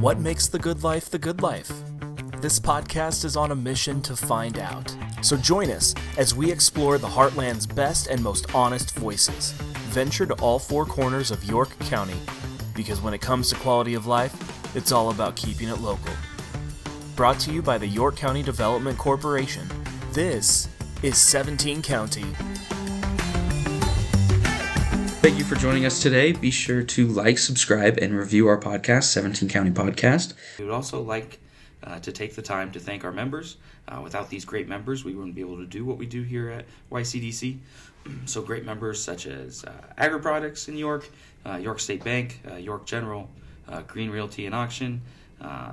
What makes the good life the good life? This podcast is on a mission to find out. So join us as we explore the Heartland's best and most honest voices. Venture to all four corners of York County because when it comes to quality of life, it's all about keeping it local. Brought to you by the York County Development Corporation. This is 17 County. Thank you for joining us today. Be sure to like, subscribe, and review our podcast, 17 County Podcast. We would also like uh, to take the time to thank our members. Uh, without these great members, we wouldn't be able to do what we do here at YCDC. So, great members such as uh, Agri Products in York, uh, York State Bank, uh, York General, uh, Green Realty and Auction, uh,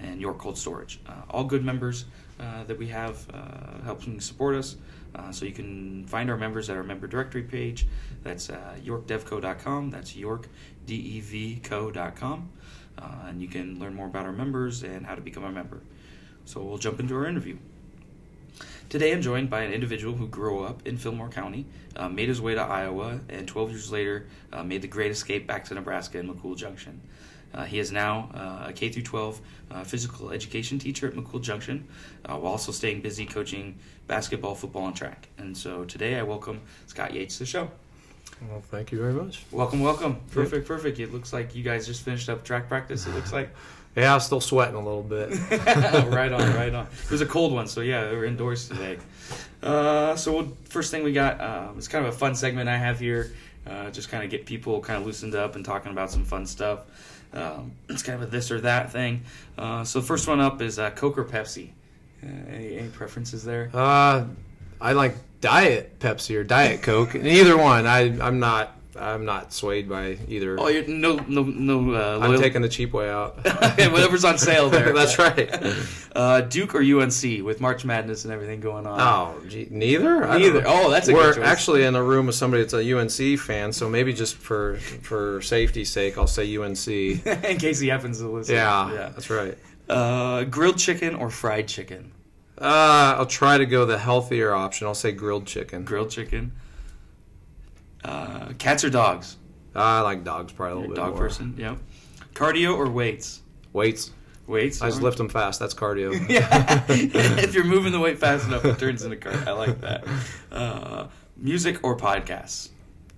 and York Cold Storage. All good members that we have helping support us. Uh, so you can find our members at our member directory page. That's uh, yorkdevco.com. That's yorkdevco.com. Uh, and you can learn more about our members and how to become a member. So we'll jump into our interview. Today I'm joined by an individual who grew up in Fillmore County, uh, made his way to Iowa, and 12 years later uh, made the great escape back to Nebraska in McCool Junction. Uh, he is now uh, a K through 12 uh, physical education teacher at McCool Junction, uh, while also staying busy coaching basketball, football, and track. And so today I welcome Scott Yates to the show. Well, thank you very much. Welcome, welcome. Perfect, perfect. It looks like you guys just finished up track practice. It looks like Yeah, I'm still sweating a little bit. right on, right on. It was a cold one, so yeah, we're indoors today. Uh, so we'll, first thing we got, uh, it's kind of a fun segment I have here. Uh, just kind of get people kind of loosened up and talking about some fun stuff. Um, it's kind of a this or that thing. Uh, so first one up is uh, Coke or Pepsi. Uh, any, any preferences there? Uh, I like Diet Pepsi or Diet Coke. Either one. I I'm not I'm not swayed by either. Oh, you're no, no, no. Uh, I'm taking the cheap way out. Whatever's on sale there. That's right. Uh, Duke or UNC with March Madness and everything going on. Oh, gee, neither. Neither. Oh, that's a We're actually in a room with somebody that's a UNC fan, so maybe just for for safety's sake, I'll say UNC. in case he happens to listen. Yeah, yeah. that's right. Uh, grilled chicken or fried chicken? Uh, I'll try to go the healthier option. I'll say grilled chicken. Grilled chicken. Uh, cats or dogs? I like dogs probably a You're little a bit dog more. person. Yep. Cardio or weights? Weights. Weights. I just lift them fast. That's cardio. Yeah. if you're moving the weight fast enough, it turns into cardio. I like that. Uh, music or podcasts?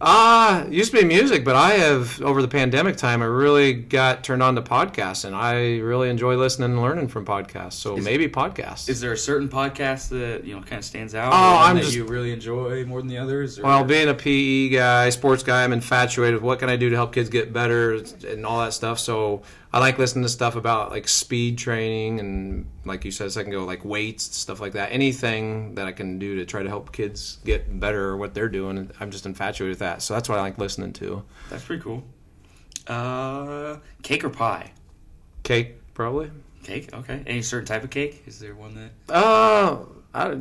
Ah, used to be music, but I have over the pandemic time. I really got turned on to podcasts, and I really enjoy listening and learning from podcasts. So Is- maybe podcasts. Is there a certain podcast that you know kind of stands out? Oh, I'm that just- you really enjoy more than the others. Or? well, being a PE guy, sports guy, I'm infatuated with what can I do to help kids get better and all that stuff. So I like listening to stuff about like speed training and, like you said a second ago, like weights stuff like that. Anything that I can do to try to help kids get better at what they're doing, I'm just infatuated with that. So that's what I like listening to. that's pretty cool. Uh, cake or pie? Cake, probably. Cake. Okay. Any certain type of cake? Is there one that? Uh, I,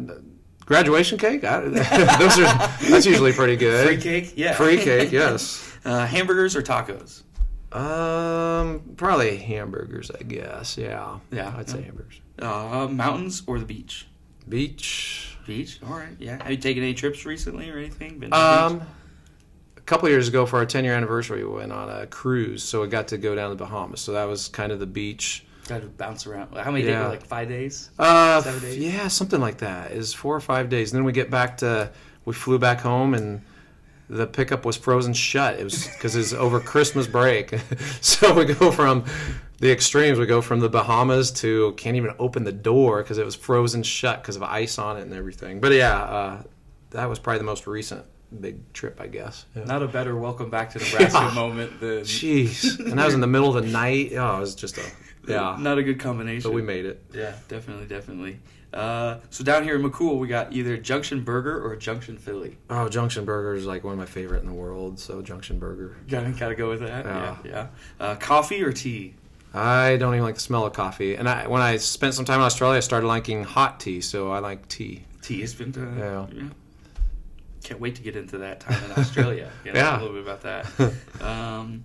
graduation cake. I, those are that's usually pretty good. Free cake. Yeah. Free cake, yes. Uh, hamburgers or tacos? Um, probably hamburgers, I guess. Yeah, Yeah. I'd say hamburgers. Uh, mountains or the beach? Beach. Beach. All right. Yeah. Have you taken any trips recently or anything? Been to Um, beach? a couple years ago for our 10 year anniversary, we went on a cruise, so we got to go down to the Bahamas. So that was kind of the beach. Got to bounce around. How many days? Like five days. Uh, Seven days? yeah, something like that. Is four or five days, and then we get back to. We flew back home and. The pickup was frozen shut. It was because it's over Christmas break, so we go from the extremes. We go from the Bahamas to can't even open the door because it was frozen shut because of ice on it and everything. But yeah, uh, that was probably the most recent big trip, I guess. Yeah. Not a better welcome back to Nebraska Yeah. moment than. Jeez, and that was in the middle of the night. Oh, it was just a yeah. Not a good combination. But we made it. Yeah, definitely, definitely. Uh, so down here in McCool, we got either Junction Burger or Junction Philly. Oh, Junction Burger is like one of my favorite in the world. So Junction Burger. Gotta gotta go with that. Yeah, Yeah. yeah. Uh, coffee or tea? I don't even like the smell of coffee. And I, when I spent some time in Australia, I started liking hot tea. So I like tea. Tea has been. Uh, Yeah. Can't wait to get into that time in Australia. Yeah, Yeah. a little bit about that. Um,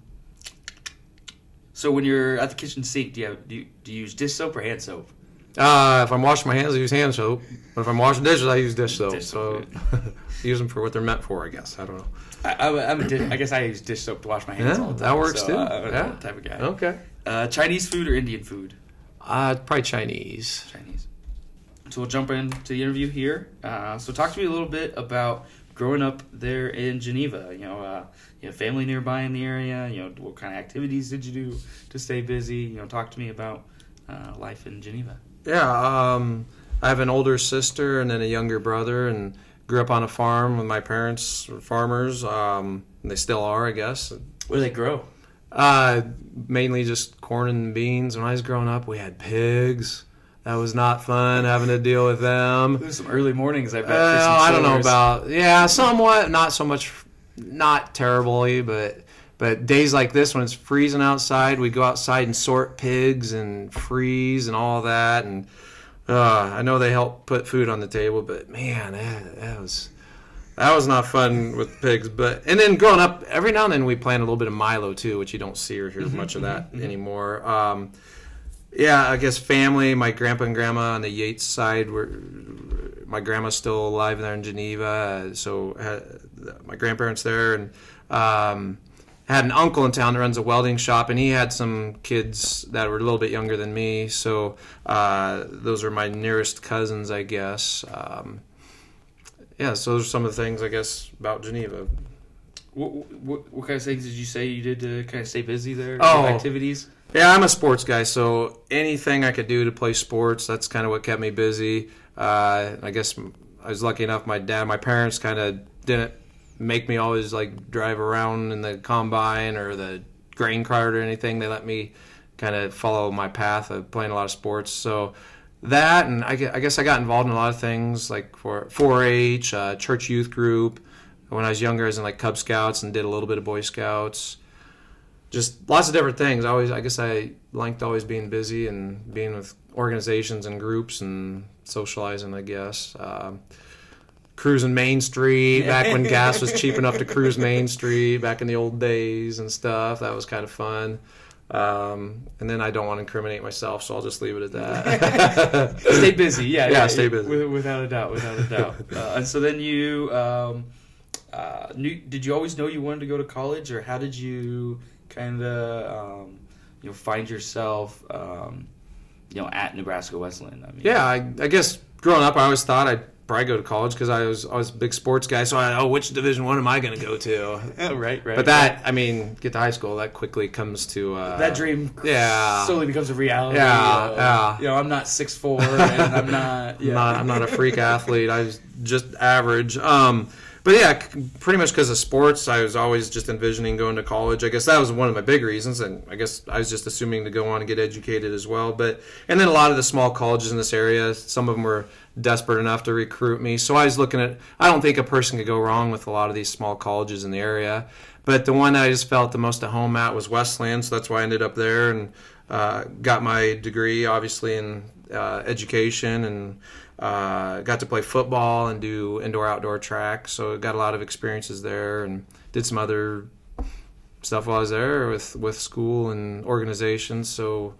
so when you're at the kitchen sink, do you have do you, do you use dish soap or hand soap? Uh, if I'm washing my hands, I use hand soap. But if I'm washing dishes, I use dish soap. Dish so use them for what they're meant for, I guess. I don't know. I, I'm a, I'm a dish, I guess I use dish soap to wash my hands Yeah, all the that works so, too. uh, Yeah. type of guy. Okay. Uh, Chinese food or Indian food? Uh, probably Chinese. Chinese. So we'll jump into the interview here. Uh, so talk to me a little bit about growing up there in Geneva. You know, uh, you have family nearby in the area. You know, what kind of activities did you do to stay busy? You know, talk to me about uh, life in Geneva. Yeah, um, I have an older sister and then a younger brother, and grew up on a farm with my parents, were farmers. Um, they still are, I guess. Where do they grow? Uh, mainly just corn and beans. When I was growing up, we had pigs. That was not fun having to deal with them. There's some early mornings, I bet. Uh, for some I don't know about yeah, somewhat not so much, not terribly, but but days like this when it's freezing outside, we go outside and sort pigs and freeze and all that, and uh, I know they help put food on the table, but man, that, that was that was not fun with pigs. But and then growing up, every now and then we plant a little bit of Milo too, which you don't see or hear much of that anymore. Um, yeah, I guess family. My grandpa and grandma on the Yates side were. My grandma's still alive there in Geneva, uh, so had, my grandparents there, and um, had an uncle in town that runs a welding shop, and he had some kids that were a little bit younger than me. So uh, those are my nearest cousins, I guess. Um, yeah, so those are some of the things I guess about Geneva. What, what, what kind of things did you say you did to kind of stay busy there? Oh. Activities? Yeah, I'm a sports guy, so anything I could do to play sports, that's kind of what kept me busy. Uh, I guess I was lucky enough. My dad, my parents, kind of didn't make me always like drive around in the combine or the grain cart or anything. They let me kind of follow my path of playing a lot of sports. So that, and I, guess I got involved in a lot of things like for 4-H, uh, church youth group. When I was younger, I was in like Cub Scouts and did a little bit of Boy Scouts just lots of different things. I always, I guess, I liked always being busy and being with organizations and groups and socializing. I guess um, cruising Main Street back when gas was cheap enough to cruise Main Street back in the old days and stuff. That was kind of fun. Um, and then I don't want to incriminate myself, so I'll just leave it at that. stay busy. Yeah, Yeah, stay busy. with- without a doubt, without a doubt. Uh, and so then you um, uh, knew. Did you always know you wanted to go to college, or how did you kind of um, you know find yourself um, you know at Nebraska Wesleyan? I mean, Yeah, I, I guess growing up, I always thought I'd probably go to college because I was I was a big sports guy. So I oh, which Division One am I going to go to? right, right. But that, I mean, get to high school, that quickly comes to uh, that dream Yeah. slowly becomes a reality. Yeah, uh, yeah. You know, I'm not six four, and I'm not. I'm Yeah. not, I'm not a freak athlete. I was just average. Um, but yeah, pretty much because of sports, I was always just envisioning going to college. I guess that was one of my big reasons, and I guess I was just assuming to go on and get educated as well. But and then a lot of the small colleges in this area, some of them were desperate enough to recruit me. So I was looking at. I don't think a person could go wrong with a lot of these small colleges in the area. But the one I just felt the most at home at was Wesleyan, so that's why I ended up there and uh, got my degree, obviously in uh, education and uh, got to play football and do indoor outdoor track. So got a lot of experiences there and did some other stuff while I was there with with school and organizations. So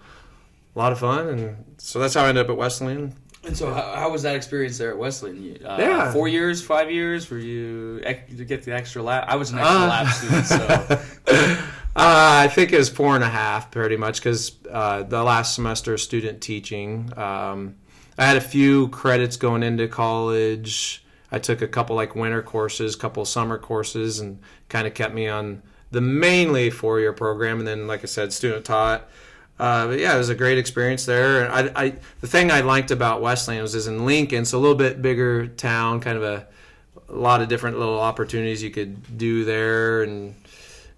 a lot of fun, and so that's how I ended up at Wesleyan. And so, how, how was that experience there at Wesleyan? Uh, Yeah. four years, five years. Were you to get the extra lap? I was an extra Uh, lap student, so Uh, I think it was four and a half, pretty much, because uh, the last semester of student teaching. Um, I had a few credits going into college. I took a couple like winter courses, couple summer courses, and kind of kept me on the mainly four year program. And then, like I said, student taught. Uh, but yeah, it was a great experience there. And I, I, the thing I liked about Wesleyan was is in Lincoln, it's a little bit bigger town, kind of a, a lot of different little opportunities you could do there, and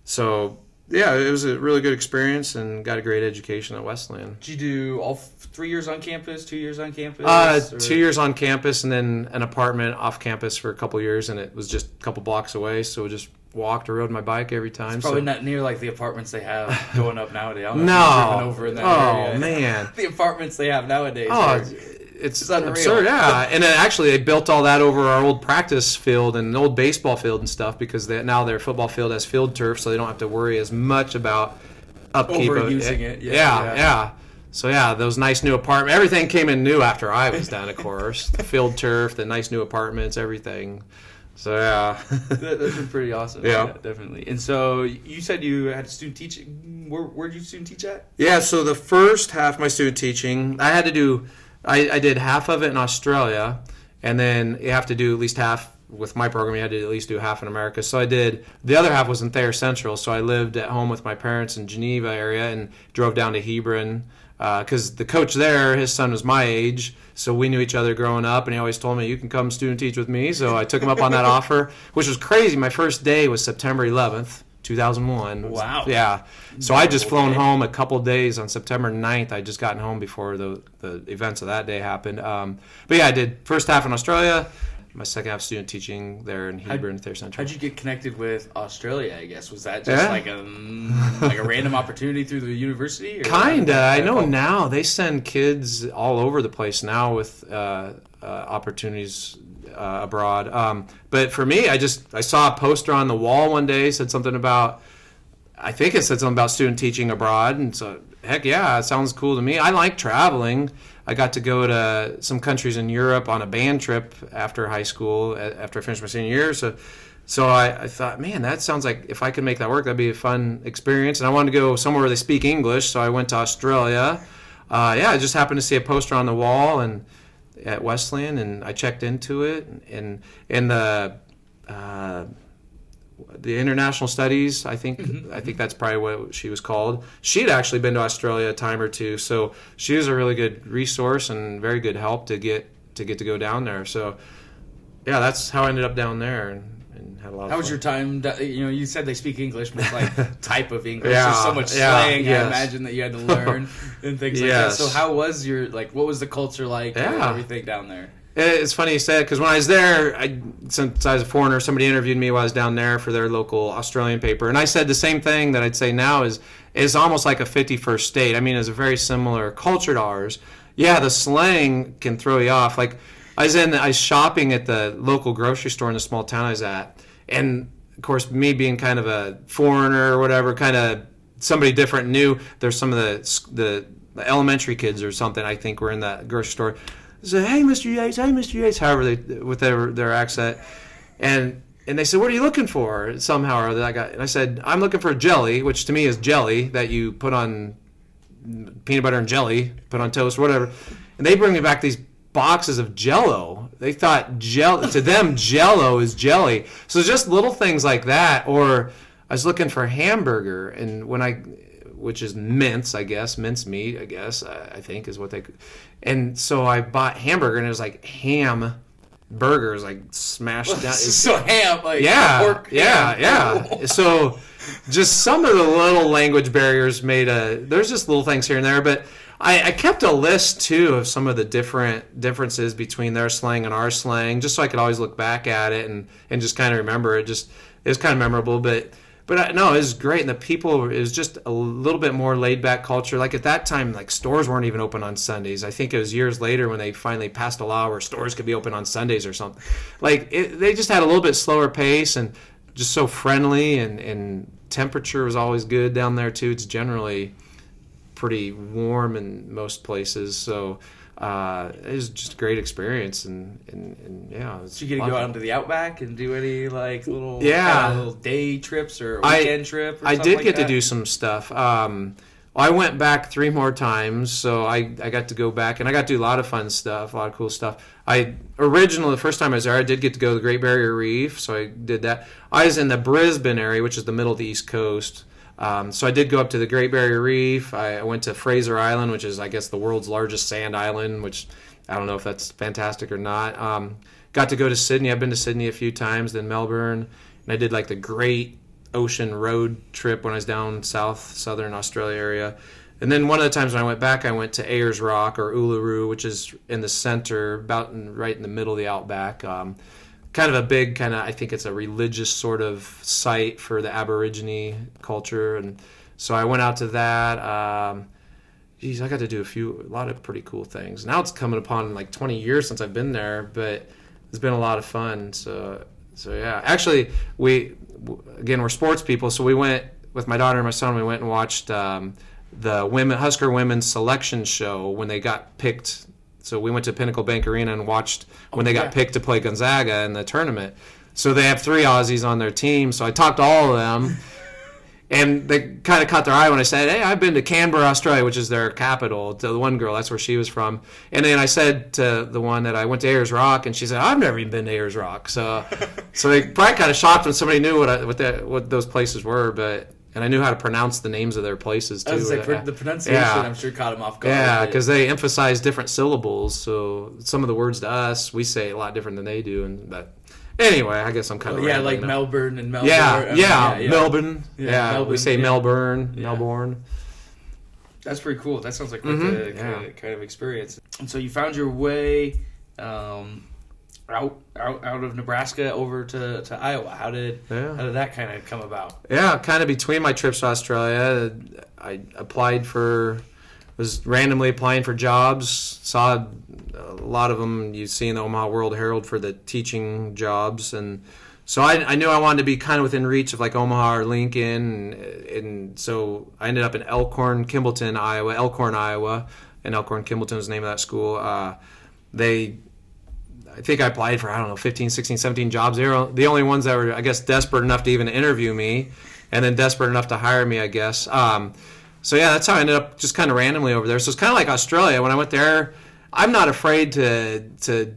so yeah, it was a really good experience and got a great education at Wesleyan. did you do all f- three years on campus, two years on campus? Uh, two years on campus and then an apartment off campus for a couple years, and it was just a couple blocks away, so just walked or rode my bike every time. It's probably so. not near like the apartments they have going up nowadays. I don't know if No. over in that oh area. man. the apartments they have nowadays. Oh, it's, It's absurd, yeah. And then actually, they built all that over our old practice field and an old baseball field and stuff because they, now their football field has field turf, so they don't have to worry as much about upkeep. of- Overusing it, yeah, yeah, yeah. yeah. So yeah, those nice new apartments. Everything came in new after I was done, of course. the field turf, the nice new apartments, everything. So yeah. That, that's been pretty awesome. Yeah. definitely. And so you said you had student teaching. Where where did you student teach at? Yeah, so the first half of my student teaching, I had to do, I, I did half of it in Australia, and then you have to do at least half with my program. You had to at least do half in America. So I did, the other half was in Thayer Central. So I lived at home with my parents in Geneva area and drove down to Hebron uh, because the coach there, his son was my age, so we knew each other growing up, and he always told me, "You can come student teach with me." So I took him up on that offer, which was crazy. My first day was September 11th, 2001. Wow. Yeah. So I just flown Okay. home a couple days on September 9th. I just gotten home before the the events of that day happened. Um, but yeah, I did first half in Australia, my second half student teaching there in Hebrew Hebron, Thayer Central. How'd you get connected with Australia? I guess was that just Yeah. like a like a random opportunity through the university? Or Kinda. I know now they send kids all over the place now with uh, uh, opportunities uh, abroad. Um, but for me, I just I saw a poster on the wall one day said something about. I think it said something about student teaching abroad, and so heck yeah, it sounds cool to me. I like traveling. I got to go to some countries in Europe on a band trip after high school, after I finished my senior year. So, so I, I thought, man, that sounds like if I could make that work, that'd be a fun experience. And I wanted to go somewhere where they speak English, so I went to Australia. Uh, yeah, I just happened to see a poster on the wall and at Wesleyan, and I checked into it, and and the. Uh, the international studies i think i think that's probably what she was called she had actually been to australia a time or two so she was a really good resource and very good help to get to get to go down there so yeah that's how i ended up down there and had a lot How was your time? You know, you said they speak English, but like type of English. Yeah, There's so much yeah, slang. I yes. imagine that you had to learn and things like Yes. that. So how was your like? What was the culture like? and Yeah. everything down there. It's funny you said because when I was there, I, since I was a foreigner, somebody interviewed me while I was down there for their local Australian paper, and I said the same thing that I'd say now is is almost like a 51st state. I mean, it's a very similar culture to ours. Yeah, the slang can throw you off. Like I was in, I was shopping at the local grocery store in the small town I was at, and of course, me being kind of a foreigner or whatever, kind of somebody different, new. There's some of the the, the elementary kids or something. I think were in that grocery store. Say, hey, Mr. Yates, hey, Mr. Yates, however they with their their accent, and and they said, what are you looking for? Somehow or other, I got, and I said, I'm looking for jelly, which to me is jelly that you put on peanut butter and jelly, put on toast, whatever. And they bring me back these boxes of Jello. They thought gel to them Jello is jelly. So just little things like that. Or I was looking for hamburger, and when I, which is mince, I guess, mince meat, I guess, I I think is what they. And so I bought hamburger, and it was like ham burgers, like smashed down. So ham, like yeah, pork yeah, ham. yeah. So just some of the little language barriers made a. There's just little things here and there, but I, I kept a list too of some of the different differences between their slang and our slang, just so I could always look back at it and and just kind of remember it. Just it was kind of memorable, but. But I, no, it was great, and the people it was just a little bit more laid back culture. Like at that time, like stores weren't even open on Sundays. I think it was years later when they finally passed a law where stores could be open on Sundays or something. Like it, they just had a little bit slower pace and just so friendly, and and temperature was always good down there too. It's generally pretty warm in most places, so uh, it was just a great experience, and and, and yeah, Did you get to go out into the outback and do any like little Yeah. little day trips or I- weekend trip? Or I did like get to do some stuff. Um, I went back three more times, so I, I got to go back and I got to do a lot of fun stuff, a lot of cool stuff. I originally the first time I was there, I did get to go to the Great Barrier Reef, so I did that. I was in the Brisbane area, which is the middle of the East Coast. Um, so I did go up to the Great Barrier Reef. I, went to Fraser Island, which is I guess the world's largest sand island, which I don't know if that's fantastic or not. Um, got to go to Sydney. I've been to Sydney a few times, then Melbourne, and I did like the Great Ocean Road trip when I was down south, southern Australia area. And then one of the times when I went back, I went to Ayers Rock or Uluru, which is in the center, about in, right in the middle of the outback. Um, kind of a big kind of, I think it's a religious sort of site for the Aborigine culture, and so I went out to that. Um, geez, I got to do a few, a lot of pretty cool things. Now it's coming upon like 20 years since I've been there, but it's been a lot of fun. So, so yeah. Actually, we again we're sports people, so we went with my daughter and my son. We went and watched um, the women Husker women's selection show when they got picked. So we went to Pinnacle Bank Arena and watched oh, when they yeah. got picked to play Gonzaga in the tournament. So they have three Aussies on their team. So I talked to all of them. And they kind of caught their eye when I said, "Hey, I've been to Canberra, Australia, which is their capital." To the one girl, that's where she was from. And then I said to the one that I went to Ayers Rock, and she said, "I've never even been to Ayers Rock." So, so they probably kind of shocked when somebody knew what I, what that what those places were, but and I knew how to pronounce the names of their places too. I was like, Uh, the pronunciation, yeah. I'm sure caught him off guard. yeah, because they emphasize different syllables. So some of the words to us, we say a lot different than they do. And but anyway, I guess I'm kind of yeah, like Melbourne and Melbourne. yeah, mean, yeah, Melbourne. Yeah, Yeah, we say yeah. Melbourne, Yeah. Melbourne. That's pretty cool. That sounds like Mhm, yeah. kind, of, kind of experience. And so you found your way um, out, out out of Nebraska over to, to Iowa. How did Yeah. how did that kind of come about? Yeah, kind of between my trips to Australia, I applied for, was randomly applying for jobs. Saw a lot of them you see in the Omaha World Herald for the teaching jobs, and so I, I knew I wanted to be kind of within reach of like Omaha or Lincoln, and, and so I ended up in Elkhorn, Kimballton, Iowa, Elkhorn, Iowa, and Elkhorn, Kimballton is the name of that school. Uh, they I think I applied for, I don't know, 15, 16, 17 jobs. They were the only ones that were, I guess, desperate enough to even interview me and then desperate enough to hire me, I guess. Um, so, yeah, that's how I ended up just kind of randomly over there. So it's kind of like Australia. When I went there, I'm not afraid to, to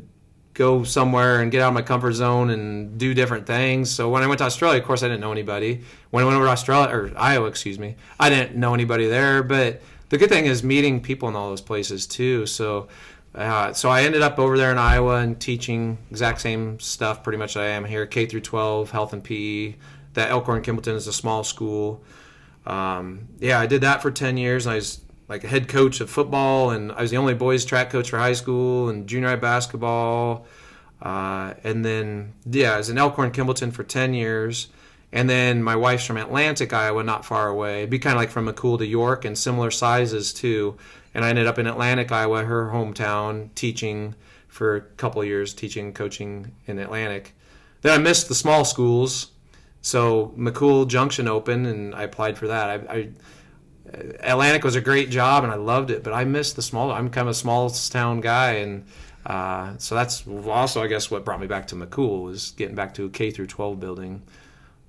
go somewhere and get out of my comfort zone and do different things. So when I went to Australia, of course, I didn't know anybody. When I went over to Australia, or Iowa, excuse me, I didn't know anybody there. But the good thing is meeting people in all those places too. So, uh, so I ended up over there in Iowa and teaching exact same stuff pretty much that I am here, K through 12, health and PE. That Elkhorn Kimballton is a small school. Um, yeah, I did that for 10 years. And I was like a head coach of football, and I was the only boys track coach for high school and junior high basketball. Uh, and then, yeah, I was in Elkhorn Kimballton for 10 years. And then my wife's from Atlantic, Iowa, not far away. It'd be kind of like from McCool to York and similar sizes too. And I ended up in Atlantic, Iowa, her hometown, teaching for a couple years, teaching, coaching in Atlantic. Then I missed the small schools. So McCool Junction opened, and I applied for that. I, I Atlantic was a great job, and I loved it, but I missed the small. I'm kind of a small town guy, and uh, so that's also, I guess, what brought me back to McCool was getting back to a K through 12 building.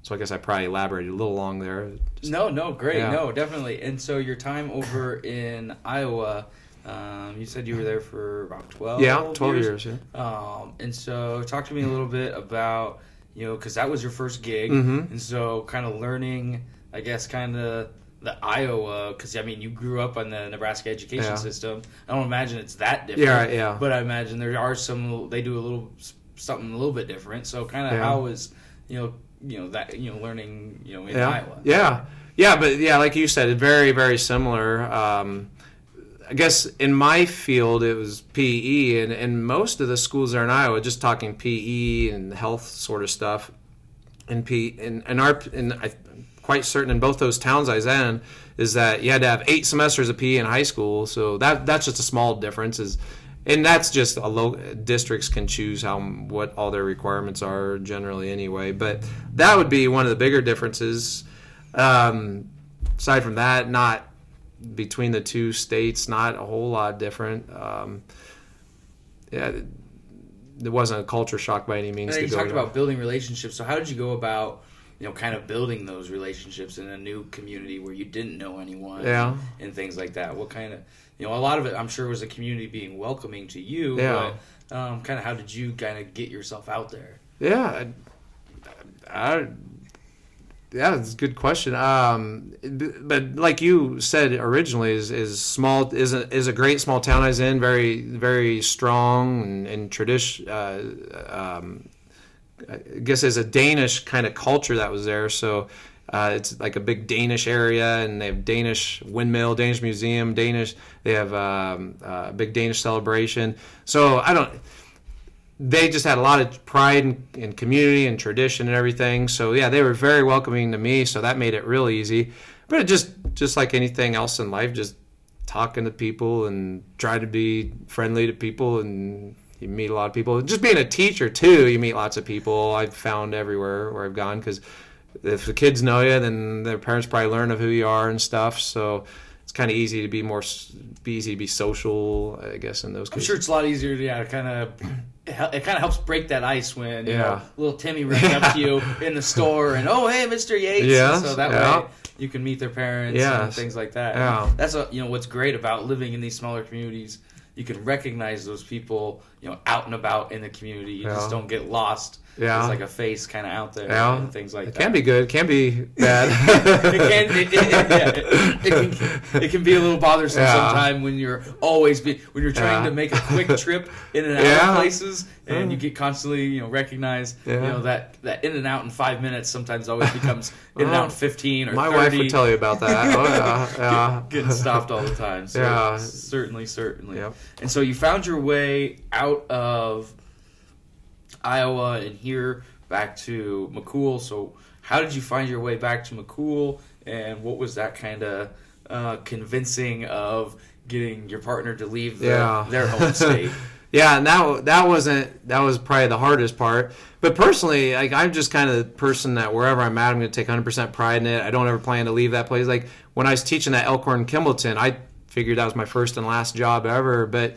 So I guess I probably elaborated a little long there. Just- No, no, great, Yeah. no, definitely. And so your time over in Iowa, um, you said you were there for about twelve. yeah, 12 years. yeah. Um, and so talk to me a little bit about you know because that was your first gig, Mhm. and so kind of learning, I guess, kind of the Iowa because I mean you grew up on the Nebraska education Yeah. system. I don't imagine it's that different. Yeah, yeah. But I imagine there are some they do a little something a little bit different. So kind of Yeah. how was you know you know that you know learning you know in yeah. Iowa. Yeah, yeah, but yeah, like you said, very, very similar. Um, I guess in my field it was PE, and, and most of the schools there in Iowa, just talking PE and health sort of stuff. And P and, and our and I'm quite certain in both those towns I was in is that you had to have eight semesters of PE in high school. So that that's just a small difference. Is and that's just a low districts can choose how what all their requirements are generally anyway. But that would be one of the bigger differences. Um, aside from that, not between the two states, not a whole lot different. Um, yeah, it wasn't a culture shock by any means. You talked about building relationships. So how did you go about, you know, kind of building those relationships in a new community where you didn't know anyone, Yeah. and things like that? What kind of, you know, a lot of it, I'm sure, was the community being welcoming to you. Yeah. But um, kind of how did you kind of get yourself out there? Yeah, I, I, yeah, it's a good question. Um, but like you said originally, is is small is a, is a great small town I was in, very very strong and, and tradition. Uh, um, I guess there's a Danish kind of culture that was there, so. Uh, it's like a big Danish area, and they have Danish windmill, Danish museum, Danish. They have um, a big Danish celebration. So I don't they just had a lot of pride in, in community and tradition and everything. So yeah, they were very welcoming to me. So that made it real easy. But it just just like anything else in life, just talking to people and try to be friendly to people and you meet a lot of people. Just being a teacher too, you meet lots of people. I've found everywhere where I've gone because if the kids know you, then their parents probably learn of who you are and stuff. So it's kind of easy to be more be easy to be social, I guess, in those I'm cases. sure it's a lot easier to yeah, kind of it, it kind of helps break that ice when you know, Yeah. little Timmy runs up to you in the store and oh hey Mr. Yates Yes, so that yeah. way you can meet their parents and things like that Yeah. that's a, you know what's great about living in these smaller communities you can recognize those people you know out and about in the community. You just don't get lost Yeah. there's like a face kind of out there Yeah. and things like It that can be good, can be bad. it can it, it, it, yeah, it, it can it can be a little bothersome Yeah. sometime when you're always be when you're trying Yeah. to make a quick trip in and out Yeah. of places and Mm. you get constantly you know recognized you know that that in and out in five minutes sometimes always becomes in and out in fifteen or My 30, wife would tell you about that. Oh yeah, yeah. getting stopped all the time so Yeah. certainly certainly Yep. and so you found your way out of Iowa and here back to McCool. So how did you find your way back to McCool, and what was that kind of uh, convincing of getting your partner to leave the, Yeah. their home state? Yeah, and that that wasn't that was probably the hardest part. But personally, like I'm just kind of the person that wherever I'm at, I'm going to take 100% pride in it. I don't ever plan to leave that place. Like when I was teaching at Elkhorn Kimballton, I figured that was my first and last job ever. But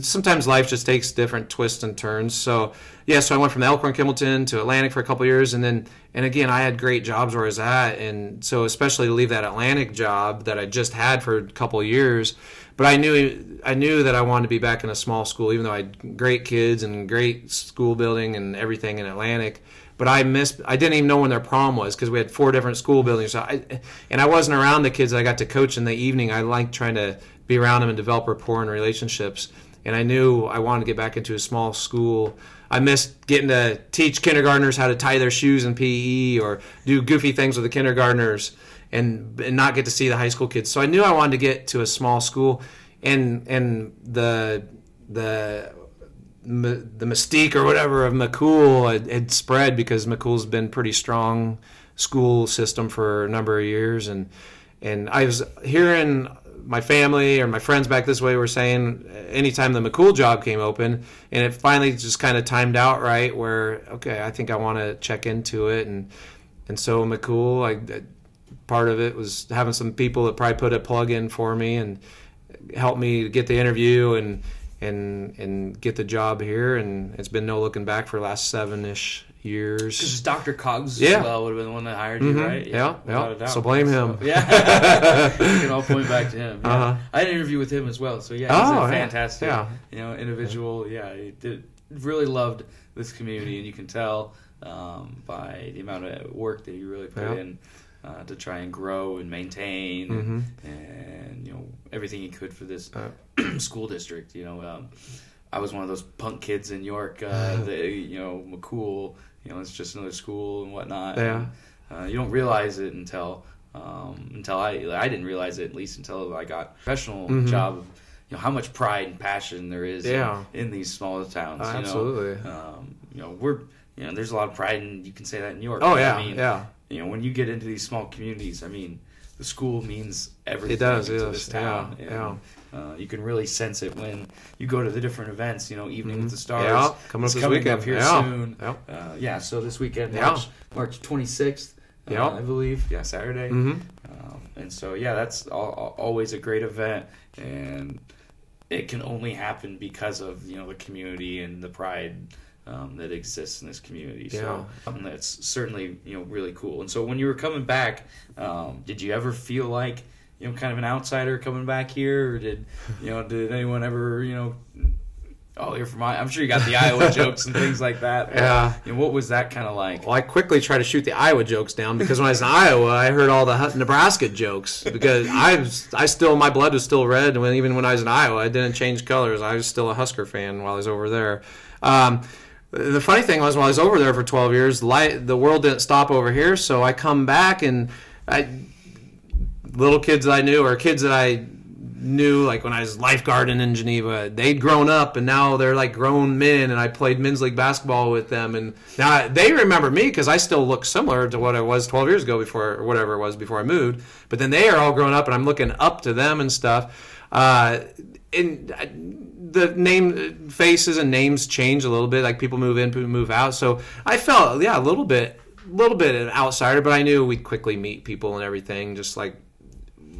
sometimes life just takes different twists and turns. So yeah, so I went from Elkhorn Kimballton to Atlantic for a couple years, and then and again I had great jobs where I was at, and so especially to leave that Atlantic job that I just had for a couple years. But I knew I knew that I wanted to be back in a small school, even though I had great kids and great school building and everything in Atlantic. But I missed. I didn't even know when their prom was because we had four different school buildings. So I, and I wasn't around the kids I got to coach in the evening. I liked trying to be around them and develop rapport and relationships. And I knew I wanted to get back into a small school. I missed getting to teach kindergartners how to tie their shoes in PE or do goofy things with the kindergartners and, and not get to see the high school kids. So I knew I wanted to get to a small school, and and the the the mystique or whatever of McCool had, had spread because McCool's been pretty strong school system for a number of years, and and I was hearing my family or my friends back this way were saying anytime the McCool job came open, and it finally just kind of timed out right where okay, I think I want to check into it, and and so McCool, I part of it was having some people that probably put a plug in for me and helped me get the interview and and and get the job here and it's been no looking back for the last seven ish years Because Dr. Cogs Yeah. as well would have been the one that hired you, Mhm. right? Yeah, yeah. doubt. So blame him. So- yeah, we can all point back to him. Yeah. Uh-huh. I had an interview with him as well. So yeah, he's Oh, a fantastic, Yeah. you know, individual. Yeah, he did really loved this community, and you can tell um, by the amount of work that he really put Yeah. in uh, to try and grow and maintain, Mhm. and, and you know everything he could for this Uh. school district. You know. Um, I was one of those punk kids in York. Uh, that, you know, McCool. You know, it's just another school and whatnot. Yeah. And, uh, you don't realize it until um, until I I didn't realize it at least until I got a professional Mhm. job. You know how much pride and passion there is in- Yeah. in, these smaller towns. Uh, you absolutely. Know? Um, you know we're you know there's a lot of pride and you can say that in New York. oh yeah I mean, yeah You know when you get into these small communities, I mean the school means everything It does, to this town. Yeah, and, yeah. Uh, you can really sense it when you go to the different events. You know, Evening with the Stars. Mm-hmm. Yeah, coming up this coming weekend. up here Yeah, soon. yeah. Uh, yeah, so this weekend, Yeah. March March 26th, uh, Yeah. I believe. Yeah, Saturday. hmm Um, and so, yeah, that's al- al- always a great event, and it can only happen because of you know the community and the pride um, that exists in this community. So um, that's certainly you know really cool. And so, when you were coming back, um, did you ever feel like you know kind of an outsider coming back here, or did you know did anyone ever you know? Oh, you're from I I'm sure you got the Iowa jokes and things like that. Yeah. You know, what was that kind of like? Well, I quickly try to shoot the Iowa jokes down because when I was in Iowa, I heard all the Nebraska jokes because I was, I still my blood was still red, when even when I was in Iowa, I didn't change colors. I was still a Husker fan while I was over there. Um, the funny thing was, while I was over there for 12 years, light, the world didn't stop over here. So I come back and I little kids that I knew or kids that I knew like when I was lifeguarding in Geneva, they'd grown up and now they're like grown men and I played men's league basketball with them and now they remember me because I still look similar to what I was 12 years ago before or whatever it was before I moved. But then they are all grown up and I'm looking up to them and stuff. Uh, and I- the name faces and names change a little bit. Like people move in, people move out. So I felt yeah a little bit, little bit an outsider, but I knew we'd quickly meet people and everything. Just like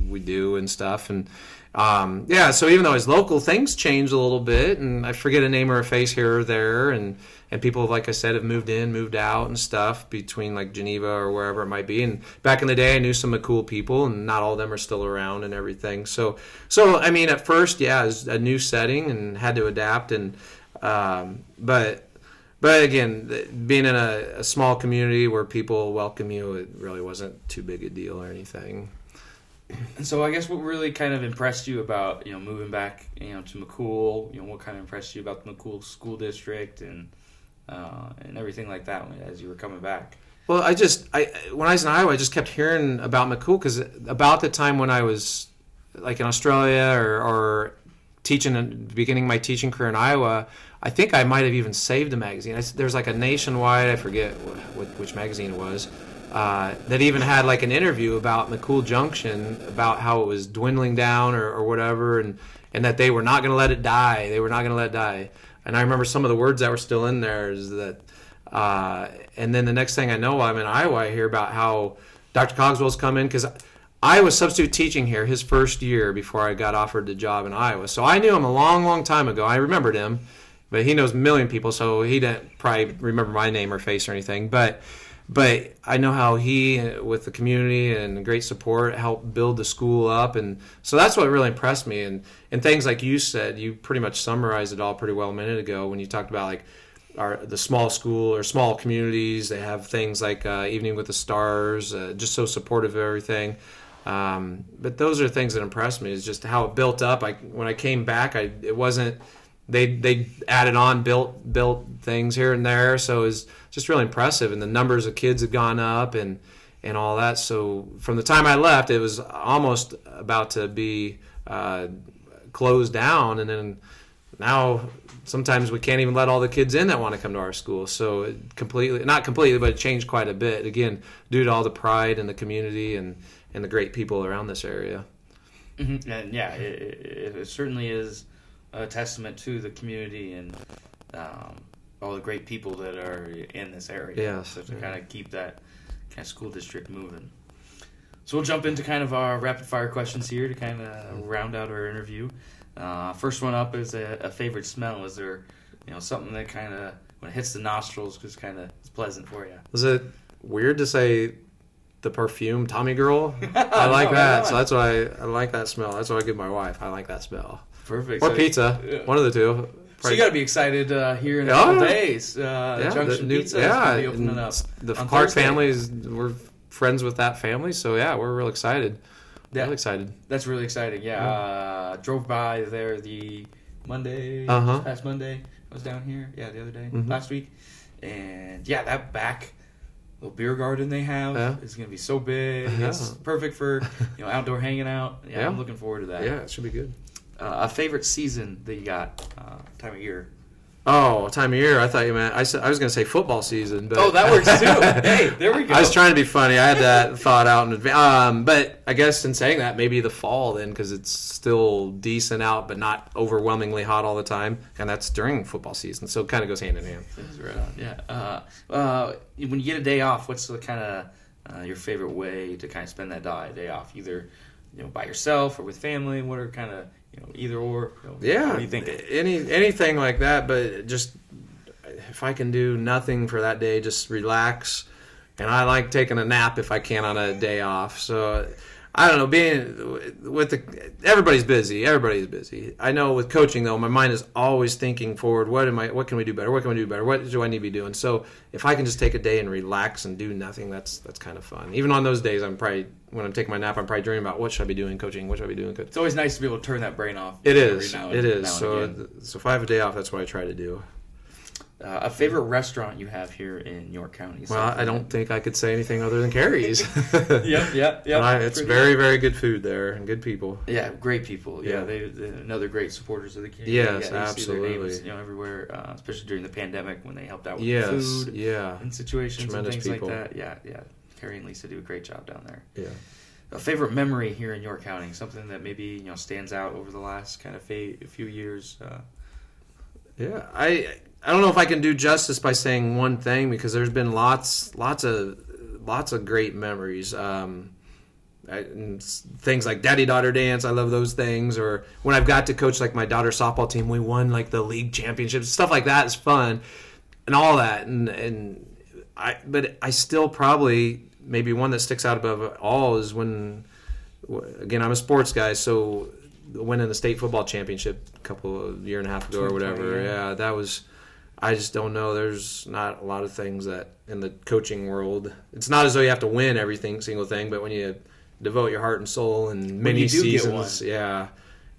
we do and stuff. And um, yeah, so even though it's local, things change a little bit, and I forget a name or a face here or there, and and people, like I said, have moved in, moved out, and stuff between like Geneva or wherever it might be. And back in the day, I knew some cool people, and not all of them are still around and everything. So, so I mean, at first, yeah, it was a new setting and had to adapt, and um, but but again, being in a, a, small community where people welcome you, it really wasn't too big a deal or anything. And so, I guess what really kind of impressed you about you know moving back you know to McCool, you know what kind of impressed you about the McCool school district and uh, and everything like that as you were coming back. Well, I just I when I was in Iowa, I just kept hearing about McCool because about the time when I was like in Australia or, or teaching and beginning my teaching career in Iowa, I think I might have even saved a magazine. There's like a nationwide, I forget what, which magazine it was, uh, that even had like an interview about McCool Junction about how it was dwindling down or, or whatever, and and that they were not going to let it die. They were not going to let it die. And I remember some of the words that were still in there is that. Uh, and then the next thing I know, I'm in Iowa. I hear about how Dr. Cogswell's come in because I was substitute teaching here his first year before I got offered the job in Iowa. So I knew him a long, long time ago. I remembered him but he knows a million people, so he didn't probably remember my name or face or anything. But but I know how he, with the community and great support, helped build the school up, and so that's what really impressed me. And and things like you said, you pretty much summarized it all pretty well a minute ago when you talked about like our the small school or small communities. They have things like uh, Evening with the Stars, uh, just so supportive of everything. Um, but those are things that impressed me. Is just how it built up. I when I came back, I it wasn't they they added on built built things here and there. So it was just really impressive. And the numbers of kids have gone up and and all that. So from the time i left it was almost about to be uh, closed down. And then now sometimes we can't even let all the kids in that want to come to our school. So it completely not completely but it changed quite a bit. Again due to all the pride and the community and and the great people around this area. Mm-hmm. and yeah it, it certainly is a testament to the community and um, all the great people that are in this area. Yeah. So to yeah. kind of keep that kind of school district moving. So we'll jump into kind of our rapid fire questions here to kind of round out our interview. Uh, first one up is a, a, favorite smell. Is there, you know, something that kind of when it hits the nostrils, just kind of is pleasant for you? Is it weird to say the perfume Tommy Girl? I like no, that, so that's why I, I like that smell. That's why I give my wife. I like that smell. Perfect. Or so, pizza. Yeah. One of the two. So you got to be excited uh, here in a couple days. Uh, yeah, Junction new, Pizza yeah, is opening up. The Clark families, we're friends with that family, so yeah, we're real excited. Yeah, real excited. That's really exciting. Yeah, yeah. Uh, drove by there the Monday, uh-huh. past Monday. I was down here. Yeah, the other day, mm-hmm. last week, and yeah, that back little beer garden they have yeah. is going to be so big. Yeah. It's perfect for you know outdoor hanging out. Yeah, yeah, I'm looking forward to that. Yeah, it should be good a favorite season that you got uh, time of year. Oh, time of year! I thought you meant I, said, I was going to say football season, but oh, that works too. hey, there we go. I was trying to be funny. I had that thought out in advance. Um, but I guess in saying that, maybe the fall then, because it's still decent out, but not overwhelmingly hot all the time, and that's during football season, so it kind of goes hand in hand. Right. Yeah. Uh, uh, when you get a day off, what's the kind of uh, your favorite way to kind of spend that day off? Either you know by yourself or with family. What are kind of you know, either or. You know, yeah, what do you think? Any anything like that, but just if I can do nothing for that day, just relax. And I like taking a nap if I can on a day off. So I don't know, being with the everybody's busy. Everybody's busy. I know with coaching though, my mind is always thinking forward. What am I? What can we do better? What can we do better? What do I need to be doing? So if I can just take a day and relax and do nothing, that's that's kind of fun. Even on those days, I'm probably when I'm taking my nap, I'm probably dreaming about what should I be doing coaching. What should I be doing? It's always nice to be able to turn that brain off. It is. it is. So so if I have a day off, that's what I try to do. Uh, a favorite restaurant you have here in York County? Well, I don't think I could say anything other than Carrie's. yep, yep, yep. it's very, very good food there and good people. Yeah, great people. Yeah, yeah. they another great supporters of the community. Yes, yeah, absolutely. Names, you know, everywhere, uh, especially during the pandemic when they helped out with yes, food, yeah, and situations Tremendous and things people. like that. Yeah, yeah. Carrie and Lisa do a great job down there. Yeah. A favorite memory here in York County, something that maybe you know stands out over the last kind of few years. Uh, yeah, I I don't know if I can do justice by saying one thing because there's been lots, lots of, lots of great memories. Um, I, things like daddy daughter dance. I love those things. Or when I've got to coach like my daughter's softball team, we won like the league championships. Stuff like that is fun, and all that. And and I but I still probably maybe one that sticks out above all is when again I'm a sports guy, so winning the state football championship a couple of year and a half ago or whatever. yeah. That was. I just don't know. There's not a lot of things that in the coaching world. It's not as though you have to win everything single thing, but when you devote your heart and soul and many you do get seasons, yeah,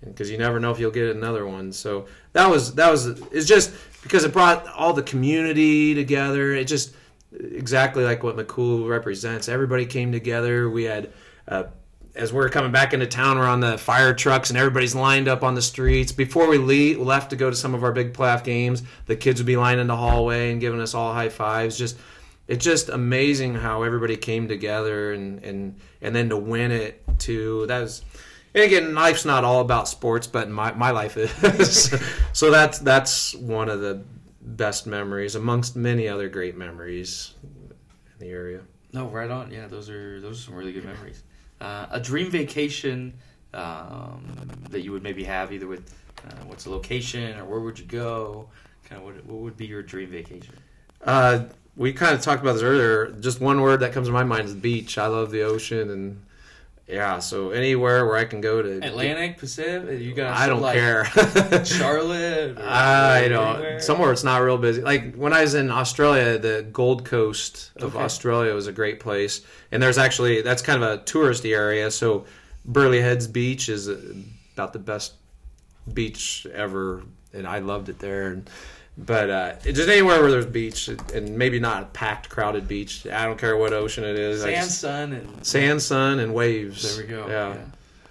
because you never know if you'll get another one. So that was that was it's just because it brought all the community together. It just exactly like what McCool represents. Everybody came together. We had. Uh, as we're coming back into town, we're on the fire trucks and everybody's lined up on the streets. Before we leave, left to go to some of our big playoff games, the kids would be lining the hallway and giving us all high fives. Just it's just amazing how everybody came together and and and then to win it too. That was and again, life's not all about sports, but my my life is. so that's that's one of the best memories amongst many other great memories in the area. No, right on. Yeah, those are those are some really good memories. Uh, a dream vacation um, that you would maybe have either with uh, what's the location or where would you go? Kind of what what would be your dream vacation? Uh, we kind of talked about this earlier. Just one word that comes to my mind is beach. I love the ocean and yeah, so anywhere where I can go to Atlantic, Pacific. You got I don't like, care. Charlotte. I anywhere? don't. Somewhere it's not real busy. Like when I was in Australia, the Gold Coast of Okay. Australia was a great place, and there's actually that's kind of a touristy area. So Burleigh Heads Beach is about the best beach ever, and I loved it there. And, but uh, just anywhere where there's beach, and maybe not a packed, crowded beach. I don't care what ocean it is. I Sand, just- sun, and sand, sun, and waves. There we go. Yeah.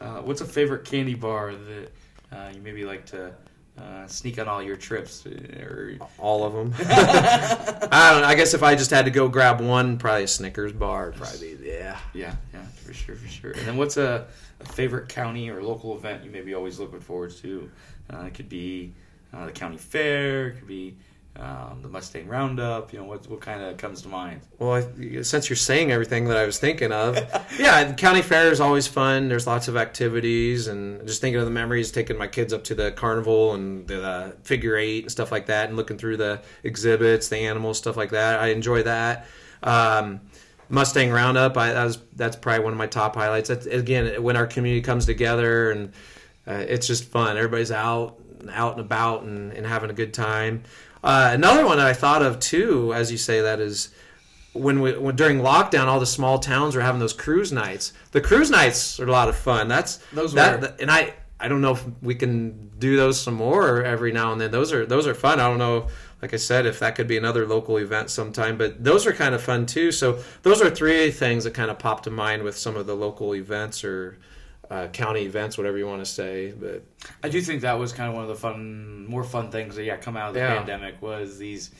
Uh, what's a favorite candy bar that uh, you maybe like to uh, sneak on all your trips? uh, Or All of them. I don't. know. I guess if I just had to go grab one, probably a Snickers bar. would Probably be yeah. yeah, yeah, for sure, for sure. And then what's a, a favorite county or local event you maybe always looking forward to? Uh, it could be uh, the county fair. It could be um, the Mustang Roundup. You know what? What kind of comes to mind? Well, I, since you're saying everything that I was thinking of, yeah, the county fair is always fun. There's lots of activities, and just thinking of the memories, taking my kids up to the carnival and the uh, figure eight and stuff like that, and looking through the exhibits, the animals, stuff like that. I enjoy that. Um, Mustang Roundup, I, that was that's probably one of my top highlights. That's, again, when our community comes together and uh, it's just fun. Everybody's out, out and about, and, and having a good time. Uh, another one that I thought of too, as you say that, is when we when, during lockdown, all the small towns were having those cruise nights. The cruise nights are a lot of fun. That's Those that, were. and I I don't know if we can do those some more every now and then. Those are those are fun. I don't know. Like I said, if that could be another local event sometime, but those are kind of fun too. So those are three things that kind of pop to mind with some of the local events or uh, county events, whatever you want to say. But I do think that was kind of one of the fun, more fun things that yeah come out of the Yeah. pandemic was these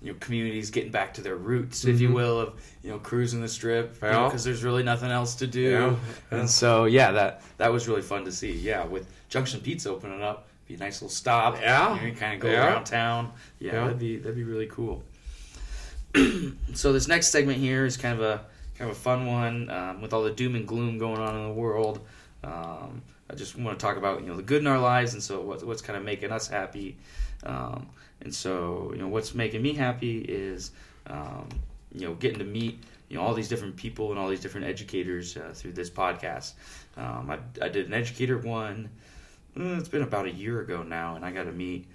you know communities getting back to their roots, if you will, of you know cruising the strip because Mm-hmm. Yeah. there's really nothing else to do, Yeah. And so yeah, that that was really fun to see. Yeah, with Junction Pizza opening up, be a nice little stop. Yeah. you kind of go around town. Yeah, Yeah. that'd be that'd be really cool. so this next segment here is kind of a kind of a fun one um, with all the doom and gloom going on in the world. Um, I just want to talk about you know the good in our lives, and so what, what's kind of making us happy. Um, and so you know what's making me happy is um, you know getting to meet you know all these different people and all these different educators uh, through this podcast. Um, I, I did an educator one. uh, It's been about a year ago now, and I got to meet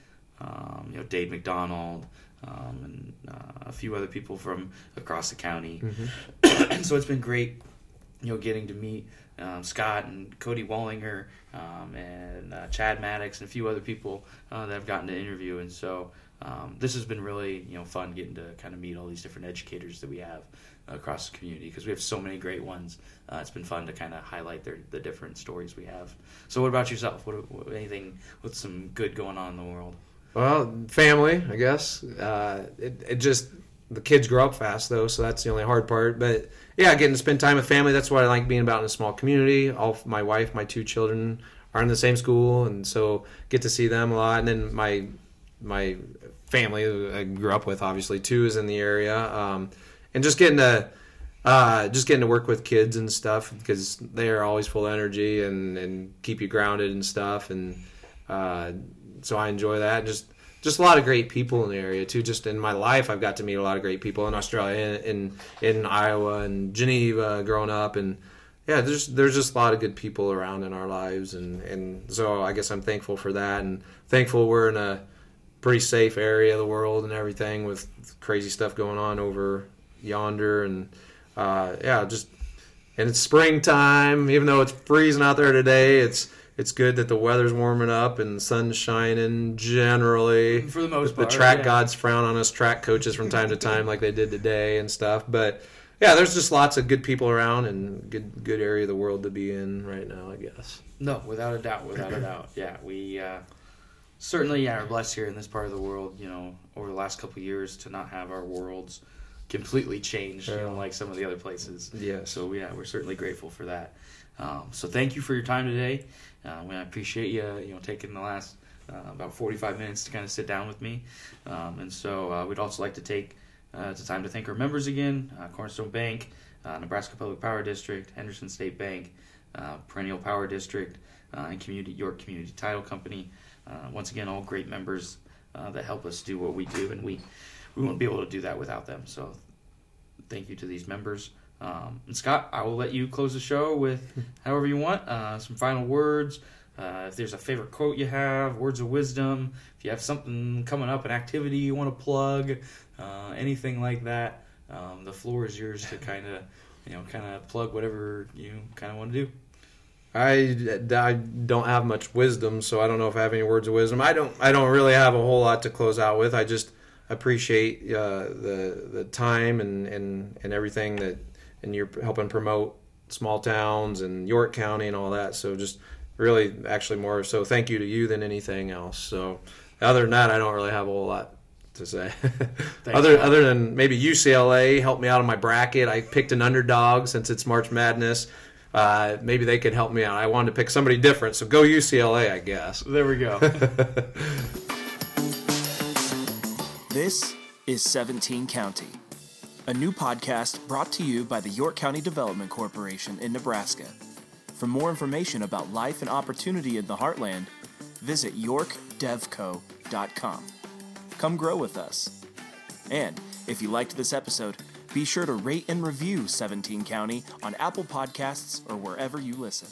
um, you know Dave McDonald um, and uh, a few other people from across the county. and so it's been great, you know, getting to meet um, Scott and Cody Wallinger um, and uh, Chad Maddox and a few other people uh, that I've gotten to interview. And so um, this has been really, you know, fun getting to kind of meet all these different educators that we have across the community because we have so many great ones. Uh, it's been fun to kind of highlight their, the different stories we have. So what about yourself? What, what anything with some good going on in the world? Well, family, I guess. Uh, it, it just the kids grow up fast though, so that's the only hard part. But yeah, getting to spend time with family. That's what I like being about in a small community. All my wife, my two children are in the same school, and so get to see them a lot. And then my my family I grew up with, obviously, too, is in the area, um, and just getting to uh, just getting to work with kids and stuff because they are always full of energy and, and keep you grounded and stuff. And uh, so I enjoy that. Just just a lot of great people in the area too. Just in my life, I've got to meet a lot of great people in Australia, in in, in Iowa and Geneva, growing up, and yeah, there's there's just a lot of good people around in our lives, and and so I guess I'm thankful for that, and thankful we're in a pretty safe area of the world and everything with crazy stuff going on over yonder, and uh, yeah, just and it's springtime, even though it's freezing out there today, it's it's good that the weather's warming up and the sun's shining generally. For the most the part, track yeah. gods frown on us track coaches from time to time, like they did today and stuff. But yeah, there's just lots of good people around and good good area of the world to be in right now, I guess. No, without a doubt, without a doubt. Yeah, we uh, certainly yeah, are blessed here in this part of the world. You know, over the last couple of years to not have our worlds completely changed. You know, like some of the other places. Yeah. So yeah, we're certainly grateful for that. Um, so thank you for your time today. Um, I appreciate you, you know, taking the last uh, about 45 minutes to kind of sit down with me. Um, and so uh, we'd also like to take uh, the time to thank our members again: uh, Cornerstone Bank, uh, Nebraska Public Power District, Henderson State Bank, uh, Perennial Power District, and Community York Community Title Company. Once again, all great members that help us do what we do, and we we wouldn't be able to do that without them. So thank you to these members. Um, and Scott, I will let you close the show with however you want. Uh, some final words. Uh, if there's a favorite quote you have, words of wisdom. If you have something coming up, an activity you want to plug, uh, anything like that, um, the floor is yours to kind of, you know, kind of plug whatever you kind of want to do. I, I don't have much wisdom, so I don't know if I have any words of wisdom. I don't I don't really have a whole lot to close out with. I just appreciate uh, the the time and, and, and everything that and you're helping promote small towns and York County and all that. So just really actually more so thank you to you than anything else. So other than that, I don't really have a whole lot to say. other other than maybe UCLA helped me out of my bracket. I picked an underdog since it's March Madness. Uh, maybe they could help me out. I wanted to pick somebody different, so go UCLA, I guess. There we go. This is 17 County, a new podcast brought to you by the York County Development Corporation in Nebraska. For more information about life and opportunity in the heartland, visit yorkdevco.com. Come grow with us. And if you liked this episode, be sure to rate and review 17 County on Apple Podcasts or wherever you listen.